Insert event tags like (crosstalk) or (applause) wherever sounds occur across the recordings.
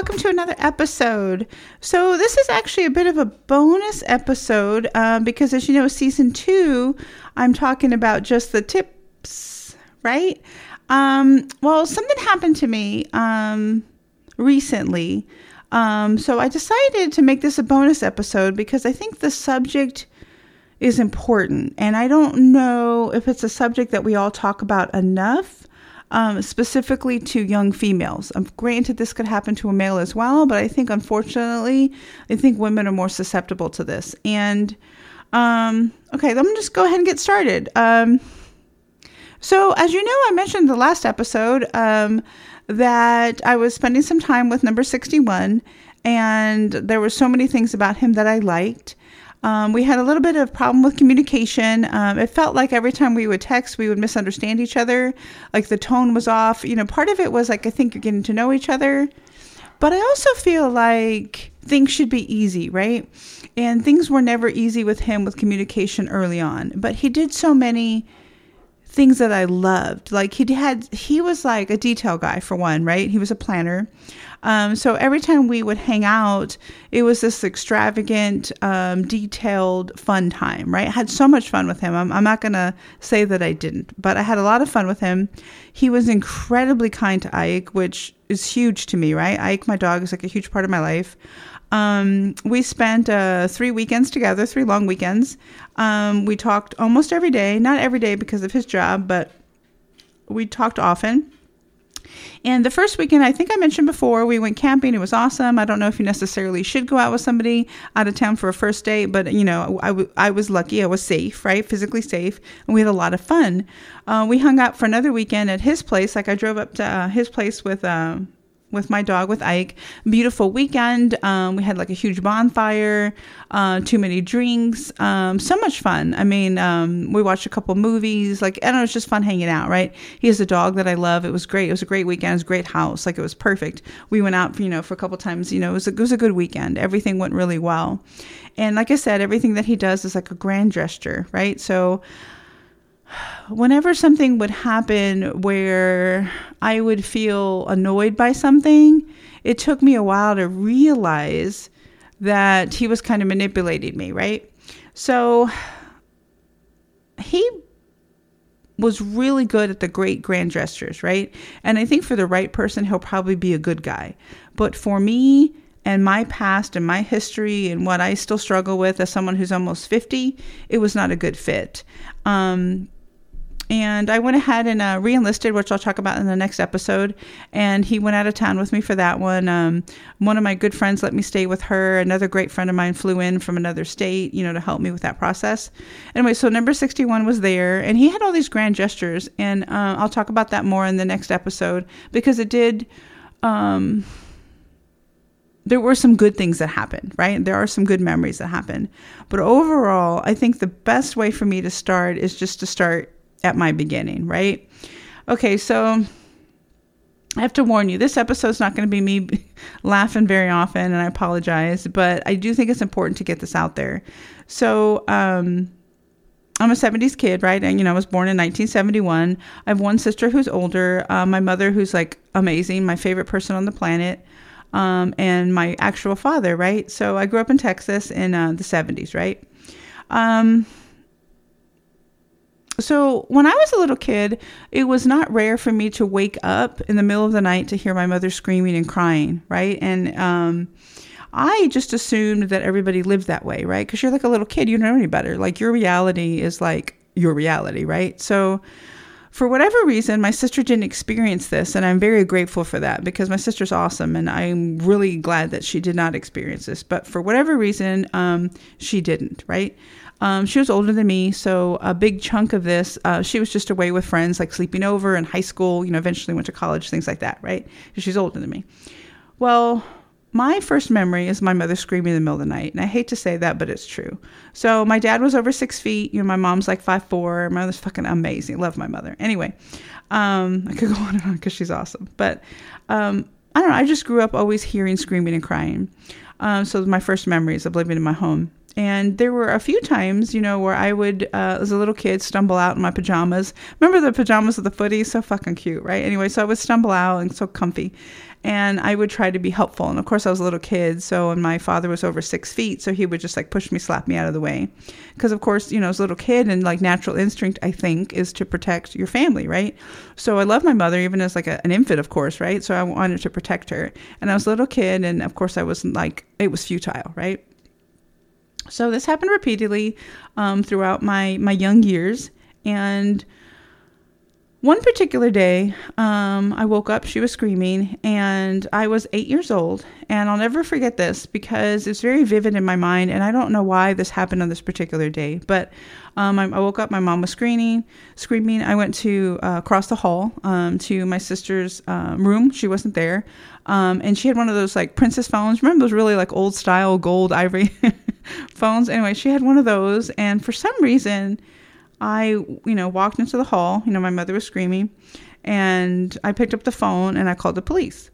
welcome to another episode. So, this is actually a bit of a bonus episode um, because, as you know, season two, I'm talking about just the tips, right? Um, well, something happened to me um, recently. Um, so, I decided to make this a bonus episode because I think the subject is important. And I don't know if it's a subject that we all talk about enough um, specifically to young females. Um, granted, this could happen to a male as well, but I think unfortunately, I think women are more susceptible to this. And um, okay, let me just go ahead and get started. Um, so, as you know, I mentioned the last episode um, that I was spending some time with number 61, and there were so many things about him that I liked. Um, we had a little bit of problem with communication. Um, it felt like every time we would text, we would misunderstand each other. Like the tone was off. You know, part of it was like I think you're getting to know each other, but I also feel like things should be easy, right? And things were never easy with him with communication early on. But he did so many things that I loved. Like he had, he was like a detail guy for one, right? He was a planner. Um, so every time we would hang out, it was this extravagant, um, detailed, fun time, right? I had so much fun with him. I'm, I'm not going to say that I didn't, but I had a lot of fun with him. He was incredibly kind to Ike, which is huge to me, right? Ike, my dog, is like a huge part of my life. Um, we spent uh, three weekends together, three long weekends. Um, we talked almost every day, not every day because of his job, but we talked often. And the first weekend, I think I mentioned before, we went camping. It was awesome. I don't know if you necessarily should go out with somebody out of town for a first date, but you know, I, w- I was lucky. I was safe, right? Physically safe. And we had a lot of fun. Uh, we hung out for another weekend at his place. Like I drove up to uh, his place with, uh, with my dog with Ike. Beautiful weekend. Um, we had like a huge bonfire, uh, too many drinks, um, so much fun. I mean, um, we watched a couple movies. Like, I don't know, it's just fun hanging out, right? He has a dog that I love. It was great. It was a great weekend. It was a great house. Like, it was perfect. We went out, you know, for a couple times. You know, it was a, it was a good weekend. Everything went really well. And like I said, everything that he does is like a grand gesture, right? So, whenever something would happen where I would feel annoyed by something, it took me a while to realize that he was kind of manipulating me, right? So he was really good at the great grand gestures, right? And I think for the right person, he'll probably be a good guy. But for me, and my past and my history and what I still struggle with as someone who's almost 50, it was not a good fit. Um, and I went ahead and uh, re-enlisted, which I'll talk about in the next episode. And he went out of town with me for that one. Um, one of my good friends let me stay with her. Another great friend of mine flew in from another state, you know, to help me with that process. Anyway, so number 61 was there, and he had all these grand gestures, and uh, I'll talk about that more in the next episode because it did. Um, there were some good things that happened, right? There are some good memories that happened. But overall, I think the best way for me to start is just to start at my beginning, right? Okay, so I have to warn you, this episode's not going to be me (laughs) laughing very often, and I apologize, but I do think it's important to get this out there. So, um, I'm a 70s kid, right? And, you know, I was born in 1971. I have one sister who's older, uh, my mother, who's like amazing, my favorite person on the planet, um, and my actual father, right? So I grew up in Texas in uh, the 70s, right? Um, so when I was a little kid, it was not rare for me to wake up in the middle of the night to hear my mother screaming and crying, right? And um, I just assumed that everybody lived that way, right? Because you're like a little kid, you don't know any better. Like your reality is like your reality, right? So for whatever reason, my sister didn't experience this, and I'm very grateful for that because my sister's awesome, and I'm really glad that she did not experience this. But for whatever reason, um, she didn't, right? Um, she was older than me, so a big chunk of this, uh, she was just away with friends, like sleeping over in high school, you know, eventually went to college, things like that, right? She's older than me. Well, my first memory is my mother screaming in the middle of the night. And I hate to say that, but it's true. So my dad was over six feet. You know, my mom's like five four. My mother's fucking amazing. Love my mother. Anyway, um, (laughs) I could go on and on because she's awesome. But um, I don't know. I just grew up always hearing screaming and crying. Um, so my first memories of living in my home. And there were a few times, you know, where I would, uh, as a little kid, stumble out in my pajamas. Remember the pajamas of the footies? So fucking cute, right? Anyway, so I would stumble out and so comfy and I would try to be helpful. And of course, I was a little kid, so and my father was over six feet, so he would just like push me, slap me out of the way, because of course, you know, as a little kid, and like natural instinct, I think, is to protect your family, right? So I love my mother, even as like a, an infant, of course, right? So I wanted to protect her, and I was a little kid, and of course, I wasn't like, it was futile, right? So this happened repeatedly um, throughout my my young years, and one particular day, um, I woke up, she was screaming, and I was eight years old. And I'll never forget this because it's very vivid in my mind, and I don't know why this happened on this particular day. But um, I, I, woke up, my mom was screaming, screaming. I went to uh, across the hall um, to my sister's um, room. She wasn't there. Um, and she had one of those like princess phones. Remember those really like old style gold ivory (laughs) phones? Anyway, she had one of those, and for some reason, I, you know, walked into the hall. You know, my mother was screaming, and I picked up the phone and I called the police.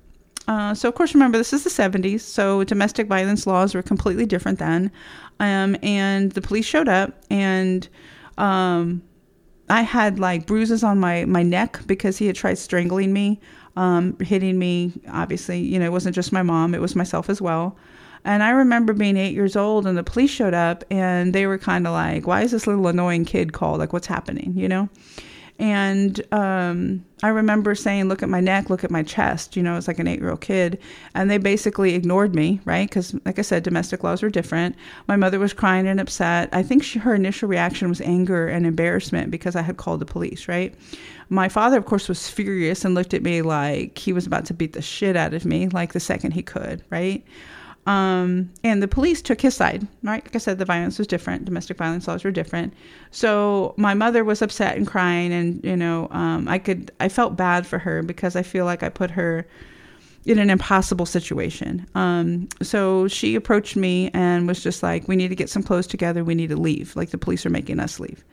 Uh, so, of course, remember, this is the 70s, so domestic violence laws were completely different then. Um, and the police showed up, and um, I had like bruises on my, my neck because he had tried strangling me, um, hitting me. Obviously, you know, it wasn't just my mom, it was myself as well. And I remember being eight years old and the police showed up and they were kind of like, why is this little annoying kid called? Like, what's happening, you know? And um, I remember saying, look at my neck, look at my chest, you know, it's like an eight year old kid. And they basically ignored me, right? Because, like I said, domestic laws were different. My mother was crying and upset. I think she, her initial reaction was anger and embarrassment because I had called the police, right? My father, of course, was furious and looked at me like he was about to beat the shit out of me, like the second he could, right? Um, and the police took his side, right? Like I said, the violence was different. Domestic violence laws were different. So my mother was upset and crying, and you know, um, I could, I felt bad for her because I feel like I put her in an impossible situation. Um, so she approached me and was just like, "We need to get some clothes together. We need to leave. Like the police are making us leave."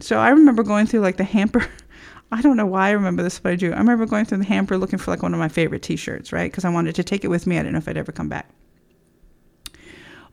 So I remember going through like the hamper. (laughs) I don't know why I remember this, but I do. I remember going through the hamper looking for like one of my favorite T-shirts, right? Because I wanted to take it with me. I didn't know if I'd ever come back.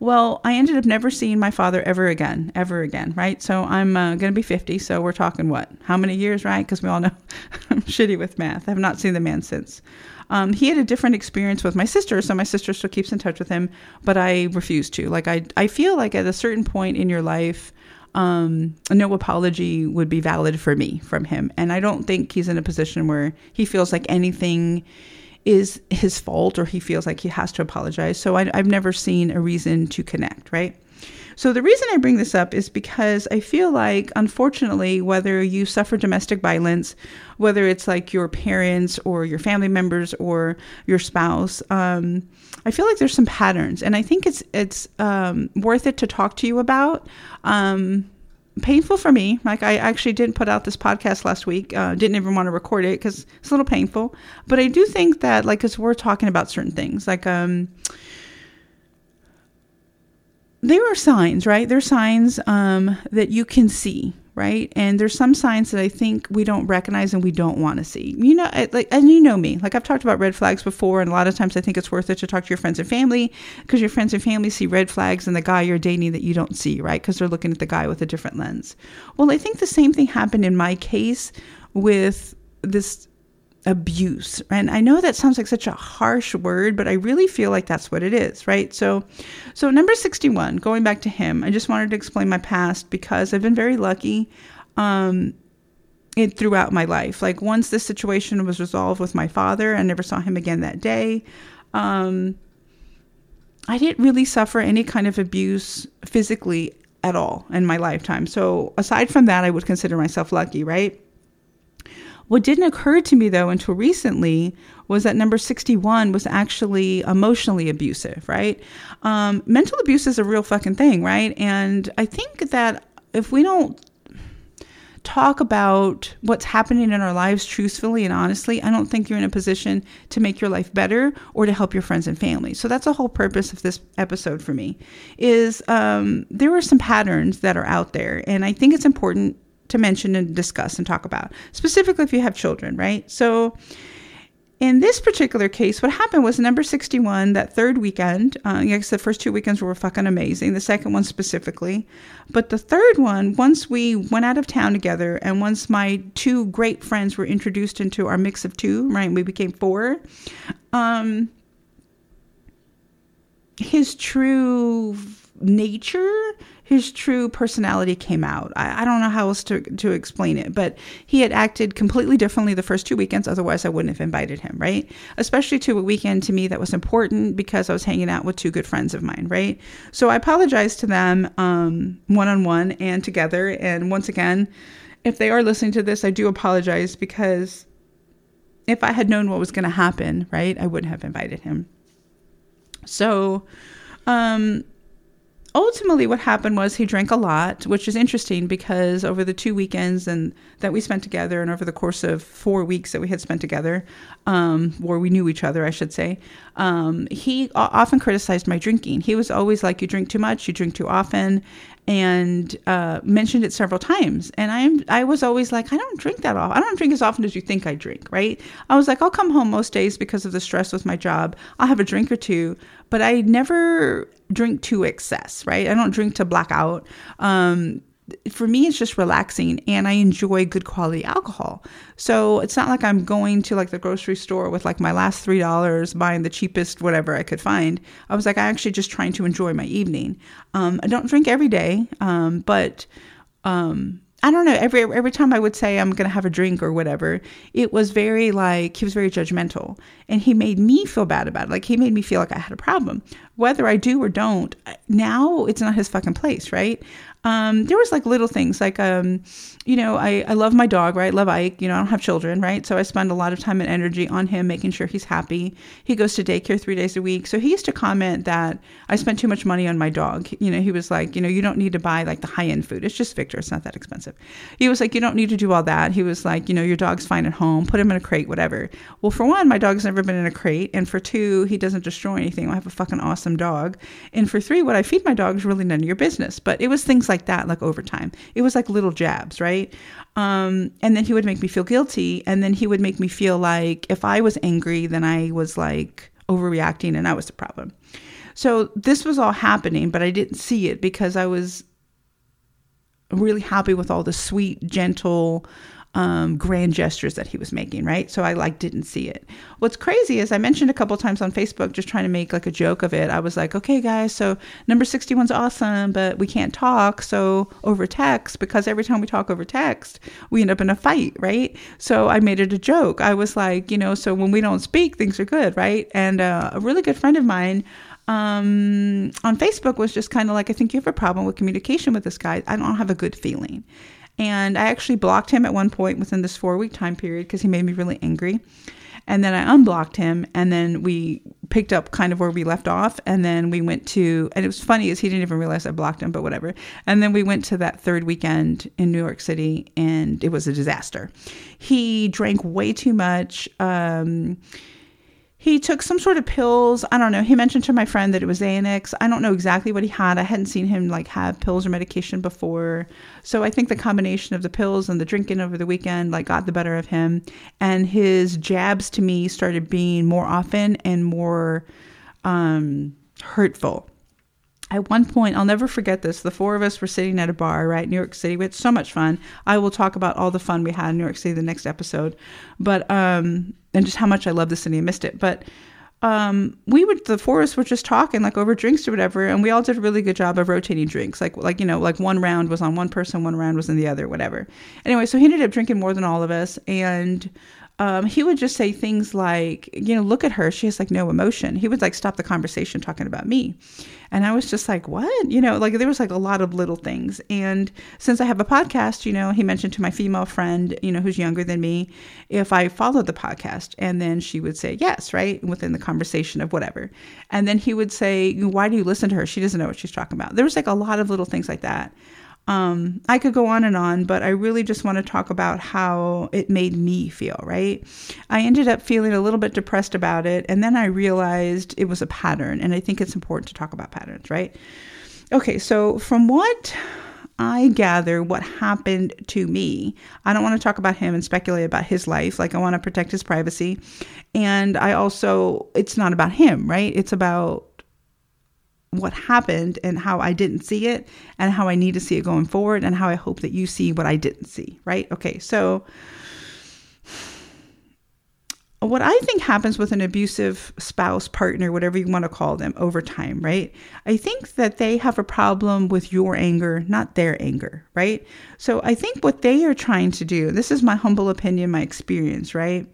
Well, I ended up never seeing my father ever again, ever again, right? So I'm uh, going to be 50. So we're talking what? How many years, right? Because we all know (laughs) I'm shitty with math. I have not seen the man since. Um, he had a different experience with my sister, so my sister still keeps in touch with him, but I refuse to. Like I, I feel like at a certain point in your life, um, no apology would be valid for me from him, and I don't think he's in a position where he feels like anything is his fault or he feels like he has to apologize. So I, I've never seen a reason to connect, right? So, the reason I bring this up is because I feel like, unfortunately, whether you suffer domestic violence, whether it's like your parents or your family members or your spouse, um, I feel like there's some patterns, and I think it's it's um, worth it to talk to you about. Um, painful for me. Like I actually didn't put out this podcast last week. Uh, didn't even want to record it because it's a little painful. But I do think that like as we're talking about certain things, like um, there are signs, right? There are signs um, that you can see right? And there's some signs that I think we don't recognize and we don't want to see. You know, like, and you know me, like I've talked about red flags before, and a lot of times I think it's worth it to talk to your friends and family because your friends and family see red flags in the guy you're dating that you don't see, right? Because they're looking at the guy with a different lens. Well, I think the same thing happened in my case with this abuse. And I know that sounds like such a harsh word, but I really feel like that's what it is, right? So so number 61, going back to him, I just wanted to explain my past because I've been very lucky um it throughout my life. Like once this situation was resolved with my father, I never saw him again that day. Um I didn't really suffer any kind of abuse physically at all in my lifetime. So aside from that, I would consider myself lucky, right? What didn't occur to me though until recently was that number 61 was actually emotionally abusive, right? Um, mental abuse is a real fucking thing, right? And I think that if we don't talk about what's happening in our lives truthfully and honestly, I don't think you're in a position to make your life better or to help your friends and family. So that's the whole purpose of this episode for me. Is um, there are some patterns that are out there, and I think it's important to mention and discuss and talk about, specifically if you have children, right? So, in this particular case, what happened was number 61, that third weekend, uh, yes, the first two weekends were fucking amazing, the second one specifically. But the third one, once we went out of town together and once my two great friends were introduced into our mix of two, right, we became four, um, his true nature his true personality came out. I, I, don't know how else to, to explain it, but he had acted completely differently the first two weekends. Otherwise, I wouldn't have invited him, right? Especially to a weekend to me that was important because I was hanging out with two good friends of mine, right? So I apologized to them one on one and together. And once again, if they are listening to this, I do apologize because if I had known what was going to happen, right, I wouldn't have invited him. So, um, ultimately what happened was he drank a lot which is interesting because over the two weekends and that we spent together and over the course of four weeks that we had spent together um, where we knew each other i should say um, he often criticized my drinking. He was always like you drink too much you drink too often and uh, mentioned it several times. And I am I was always like, I don't drink that often. I don't drink as often as you think I drink, right? I was like, I'll come home most days because of the stress with my job. I'll have a drink or two, but I never drink to excess, right? I don't drink to black out. Um, for me it's just relaxing and i enjoy good quality alcohol so it's not like i'm going to like the grocery store with like my last three dollars buying the cheapest whatever i could find i was like i actually just trying to enjoy my evening um, i don't drink every day um, but um, I don't know. Every every time I would say I'm gonna have a drink or whatever, it was very like he was very judgmental, and he made me feel bad about it. Like he made me feel like I had a problem, whether I do or don't. Now it's not his fucking place, right? um, there was like little things like, um, you know, I, I love my dog, right? Love Ike. You know, I don't have children, right? So I spend a lot of time and energy on him, making sure he's happy. He goes to daycare three days a week. So he used to comment that I spent too much money on my dog. You know, he was like, you know, you don't need to buy like the high end food. It's just Victor. It's not that expensive. He was like, you don't need to do all that. He was like, you know, your dog's fine at home. Put him in a crate, whatever. Well, for one, my dog's never been in a crate. And for two, he doesn't destroy anything. I have a fucking awesome dog. And for three, what I feed my dog is really none of your business. But it was things like that, like over time. It was like little jabs, right? Um, and then he would make me feel guilty. And then he would make me feel like if I was angry, then I was like overreacting and I was the problem. So this was all happening, but I didn't see it because I was really happy with all the sweet, gentle, um, grand gestures that he was making, right? So I like didn't see it. What's crazy is I mentioned a couple times on Facebook, just trying to make like a joke of it. I was like, okay, guys, so number 61's awesome, but we can't talk. So over text, because every time we talk over text, we end up in a fight, right? So I made it a joke. I was like, you know, so when we don't speak, things are good, right? And uh, a really good friend of mine, um, on Facebook was just kind of like, I think you have a problem with communication with this guy. I don't have a good feeling. And I actually blocked him at one point within this four week time period because he made me really angry. And then I unblocked him, and then we picked up kind of where we left off. And then we went to, and it was funny is he didn't even realize I blocked him, but whatever. And then we went to that third weekend in New York City, and it was a disaster. He drank way too much. Um, he took some sort of pills. I don't know. He mentioned to my friend that it was Xanax. I don't know exactly what he had. I hadn't seen him like have pills or medication before. So I think the combination of the pills and the drinking over the weekend like got the better of him. And his jabs to me started being more often and more um, hurtful at one point, I'll never forget this. The four of us were sitting at a bar, right, New York City. We had so much fun. I will talk about all the fun we had in New York City the next episode, but um, and just how much I love the city and missed it. But um, we would the four of us were just talking like over drinks or whatever, and we all did a really good job of rotating drinks. Like like you know, like one round was on one person, one round was in the other, whatever. Anyway, so he ended up drinking more than all of us, and um, he would just say things like, you know, look at her. She has like no emotion. He would like stop the conversation talking about me. And I was just like, what? You know, like there was like a lot of little things. And since I have a podcast, you know, he mentioned to my female friend, you know, who's younger than me, if I followed the podcast. And then she would say, yes, right? Within the conversation of whatever. And then he would say, why do you listen to her? She doesn't know what she's talking about. There was like a lot of little things like that. Um, I could go on and on, but I really just want to talk about how it made me feel, right? I ended up feeling a little bit depressed about it, and then I realized it was a pattern, and I think it's important to talk about patterns, right? Okay, so from what I gather what happened to me. I don't want to talk about him and speculate about his life. Like, I want to protect his privacy. And I also, it's not about him, right? It's about what happened and how I didn't see it and how I need to see it going forward and how I hope that you see what I didn't see, right? Okay, so what I think happens with an abusive spouse, partner, whatever you want to call them, over time, right? I think that they have a problem with your anger, not their anger, right? So I think what they are trying to do, this is my humble opinion, my experience, right?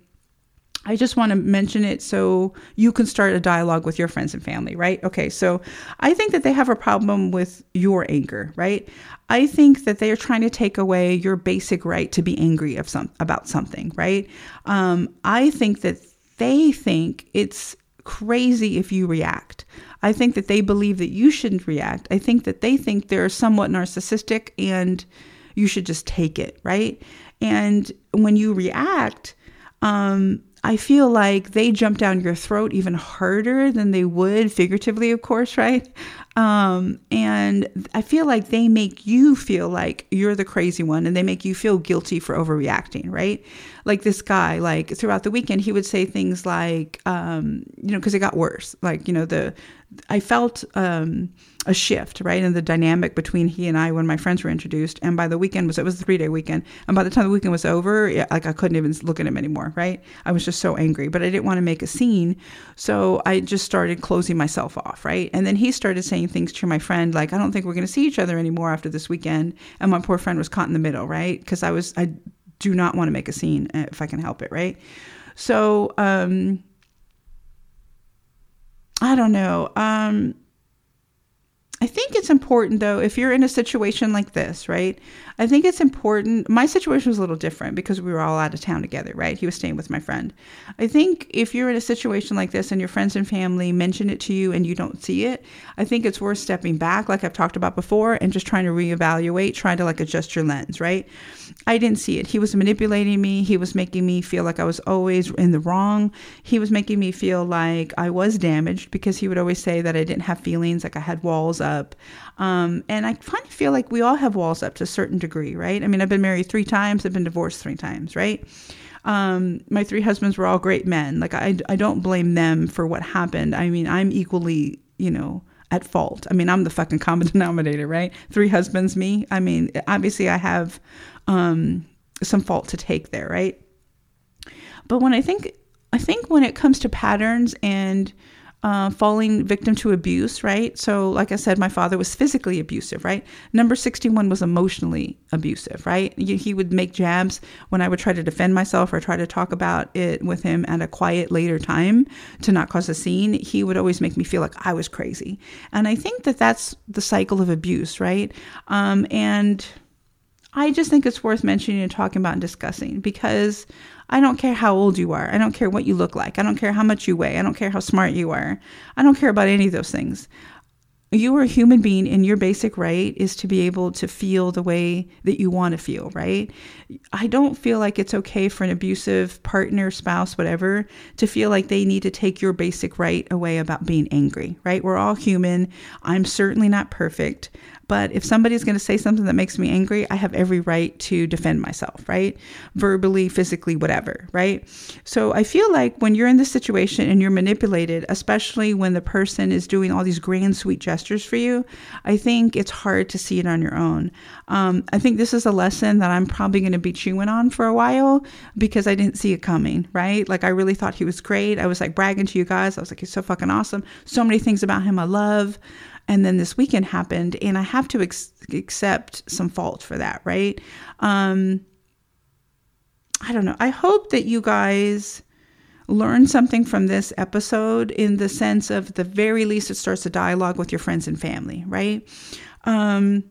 I just want to mention it so you can start a dialogue with your friends and family, right? Okay, so I think that they have a problem with your anger, right? I think that they are trying to take away your basic right to be angry of some about something, right? Um, I think that they think it's crazy if you react. I think that they believe that you shouldn't react. I think that they think they're somewhat narcissistic and you should just take it, right? And when you react, um, I feel like they jump down your throat even harder than they would, figuratively, of course, right? Um, and I feel like they make you feel like you're the crazy one and they make you feel guilty for overreacting, right? Like this guy, like throughout the weekend, he would say things like, um, you know, because it got worse. Like, you know, the, I felt, um, a shift, right, in the dynamic between he and I when my friends were introduced. And by the weekend was it was a three day weekend, and by the time the weekend was over, yeah, like I couldn't even look at him anymore, right? I was just so angry, but I didn't want to make a scene, so I just started closing myself off, right? And then he started saying things to my friend like, "I don't think we're going to see each other anymore after this weekend," and my poor friend was caught in the middle, right? Because I was I do not want to make a scene uh, if I can help it, right? So um, I don't know. Um, I think it's important though, if you're in a situation like this, right? I think it's important. My situation was a little different because we were all out of town together, right? He was staying with my friend. I think if you're in a situation like this and your friends and family mention it to you and you don't see it, I think it's worth stepping back, like I've talked about before, and just trying to reevaluate, trying to like adjust your lens, right? I didn't see it. He was manipulating me. He was making me feel like I was always in the wrong. He was making me feel like I was damaged because he would always say that I didn't have feelings, like I had walls up. Um, and I kind of feel like we all have walls up to a certain degree, right? I mean, I've been married three times, I've been divorced three times, right? Um, my three husbands were all great men. Like, I, I don't blame them for what happened. I mean, I'm equally, you know, at fault. I mean, I'm the fucking common (laughs) denominator, right? Three husbands, me. I mean, obviously, I have um, some fault to take there, right? But when I think, I think when it comes to patterns and uh, falling victim to abuse, right? So, like I said, my father was physically abusive, right? Number 61 was emotionally abusive, right? He would make jabs when I would try to defend myself or try to talk about it with him at a quiet later time to not cause a scene. He would always make me feel like I was crazy. And I think that that's the cycle of abuse, right? Um, and I just think it's worth mentioning and talking about and discussing because I don't care how old you are. I don't care what you look like. I don't care how much you weigh. I don't care how smart you are. I don't care about any of those things. You are a human being, and your basic right is to be able to feel the way that you want to feel, right? I don't feel like it's okay for an abusive partner, spouse, whatever, to feel like they need to take your basic right away about being angry, right? We're all human. I'm certainly not perfect. But if somebody's going to say something that makes me angry, I have every right to defend myself, right? Verbally, physically, whatever, right? So I feel like when you're in this situation and you're manipulated, especially when the person is doing all these grand, sweet gestures for you, I think it's hard to see it on your own. Um, I think this is a lesson that I'm probably going to be chewing on for a while because I didn't see it coming, right? Like I really thought he was great. I was like bragging to you guys. I was like, he's so fucking awesome. So many things about him I love. And then this weekend happened, and I have to ex- accept some fault for that, right? Um, I don't know. I hope that you guys learn something from this episode in the sense of the very least it starts a dialogue with your friends and family, right? Um,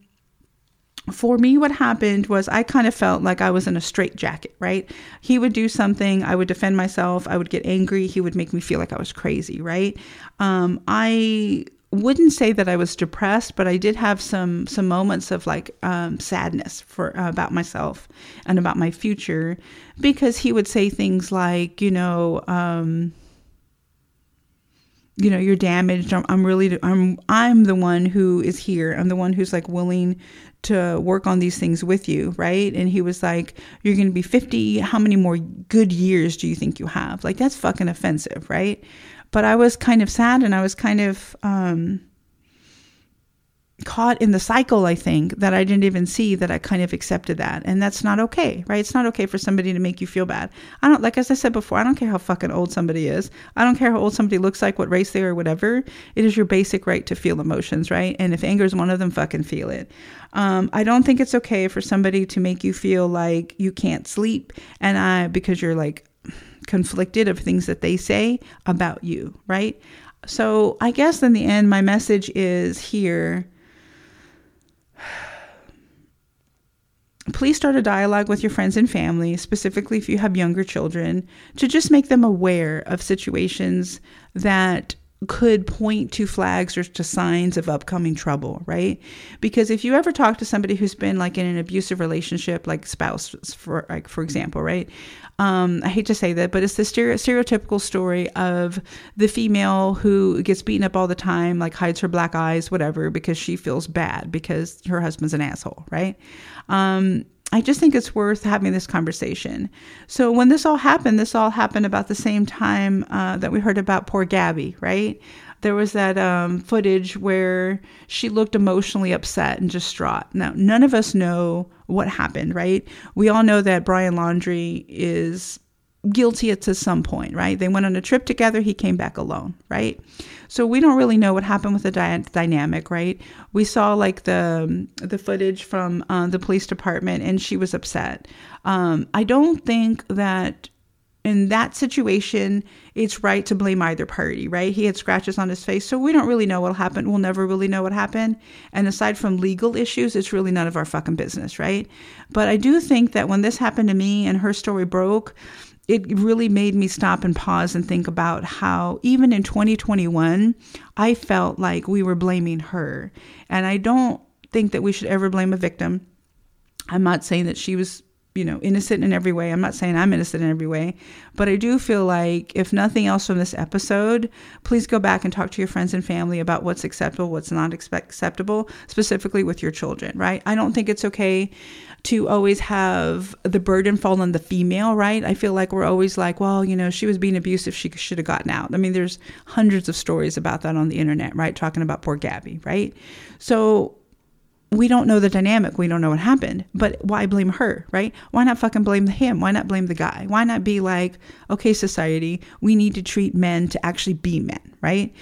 for me, what happened was I kind of felt like I was in a straitjacket, right? He would do something, I would defend myself, I would get angry, he would make me feel like I was crazy, right? Um, I wouldn't say that I was depressed, but I did have some some moments of like um, sadness for uh, about myself and about my future, because he would say things like, you know, um, you know you're damaged. I'm, I'm really i'm i'm the one who is here. I'm the one who's like willing to work on these things with you right? And he was like you're going to be 50 how many more good years do you think you have? Like that's fucking offensive right but i was kind of sad and i was kind of um caught in the cycle, I think, that I didn't even see that I kind of accepted that. And that's not okay, right? It's not okay for somebody to make you feel bad. I don't, like as I said before, I don't care how fucking old somebody is. I don't care how old somebody looks like, what race they are, whatever. It is your basic right to feel emotions, right? And if anger is one of them, fucking feel it. Um, I don't think it's okay for somebody to make you feel like you can't sleep and I, because you're like conflicted of things that they say about you, right? So I guess in the end, my message is here please start a dialogue with your friends and family, specifically if you have younger children, to just make them aware of situations that could point to flags or to signs of upcoming trouble, right? Because if you ever talk to somebody who's been like in an abusive relationship, like spouse, for like for example, right? Um, I hate to say that, but it's the stereotypical story of the female who gets beaten up all the time, like hides her black eyes, whatever, because she feels bad because her husband's an asshole, right? Um, I just think it's worth having this conversation. So when this all happened, this all happened about the same time uh, that we heard about poor Gabby, right? There was that um, footage where she looked emotionally upset and distraught. Now, none of us know what happened, right? We all know that Brian Laundrie is guilty to some point, right? They went on a trip together, he came back alone, right? So we don't really know what happened with the dy- dynamic, right? We saw like the the footage from uh, the police department, and she was upset. Um, I don't think that in that situation, it's right to blame either party, right? He had scratches on his face, so we don't really know what happened. We'll never really know what happened. And aside from legal issues, it's really none of our fucking business, right? But I do think that when this happened to me and her story broke, it really made me stop and pause and think about how even in 2021 I felt like we were blaming her. And I don't think that we should ever blame a victim. I'm not saying that she was you know, innocent in every way. I'm not saying I'm innocent in every way, but I do feel like if nothing else from this episode, please go back and talk to your friends and family about what's acceptable, what's not acceptable, specifically with your children, right? I don't think it's okay to always have the burden fall on the female, right? I feel like we're always like, well, you know, she was being abusive, she should have gotten out. I mean, there's hundreds of stories about that on the internet, right? Talking about poor Gabby, right? So we don't know the dynamic. We don't know what happened. But why blame her, right? Why not fucking blame him? Why not blame the guy? Why not be like, okay, society, we need to treat men to actually be men, right?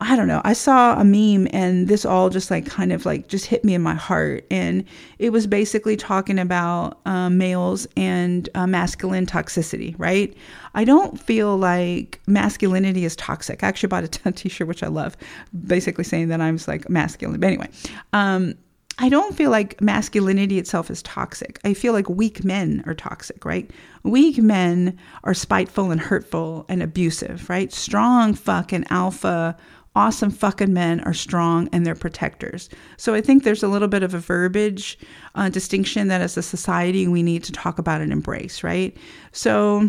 I don't know. I saw a meme and this all just like kind of like just hit me in my heart. And it was basically talking about um, males and uh, masculine toxicity, right? I don't feel like masculinity is toxic. I actually bought a t (laughs) shirt, which I love, basically saying that I'm like masculine. But anyway, um, I don't feel like masculinity itself is toxic. I feel like weak men are toxic, right? Weak men are spiteful and hurtful and abusive, right? Strong fucking alpha, awesome fucking men are strong and they're protectors. So I think there's a little bit of a verbiage uh, distinction that as a society we need to talk about and embrace, right? So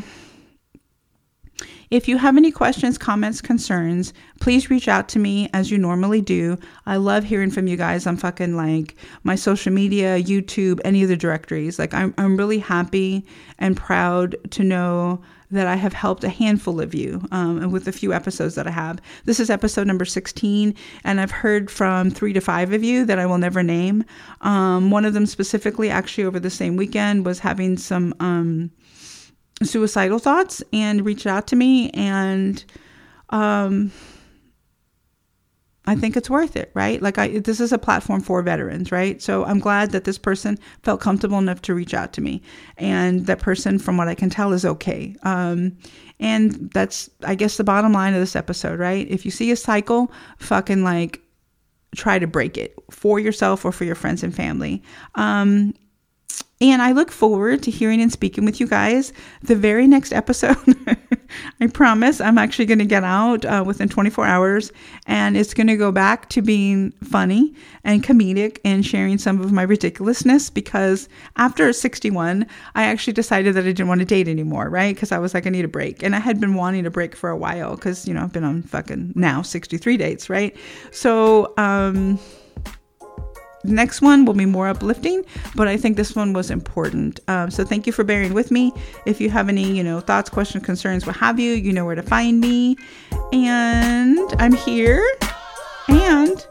if you have any questions, comments, concerns, please reach out to me as you normally do. I love hearing from you guys on fucking like my social media, YouTube, any of the directories. Like I'm I'm really happy and proud to know that I have helped a handful of you um, with a few episodes that I have. This is episode number 16, and I've heard from three to five of you that I will never name. Um, one of them specifically, actually, over the same weekend, was having some. Um, suicidal thoughts and reached out to me and um I think it's worth it, right? Like I this is a platform for veterans, right? So I'm glad that this person felt comfortable enough to reach out to me. And that person from what I can tell is okay. Um and that's I guess the bottom line of this episode, right? If you see a cycle, fucking like try to break it for yourself or for your friends and family. Um And I look forward to hearing and speaking with you guys the very next episode. (laughs) I promise I'm actually going to get out uh, within 24 hours and it's going to go back to being funny and comedic and sharing some of my ridiculousness because after 61, I actually decided that I didn't want to date anymore, right? Because I was like, I need a break. And I had been wanting a break for a while because, you know, I've been on fucking now 63 dates, right? So, um, the next one will be more uplifting, but I think this one was important. Um, so thank you for bearing with me. If you have any, you know, thoughts, questions, concerns, what have you, you know where to find me. And I'm here. And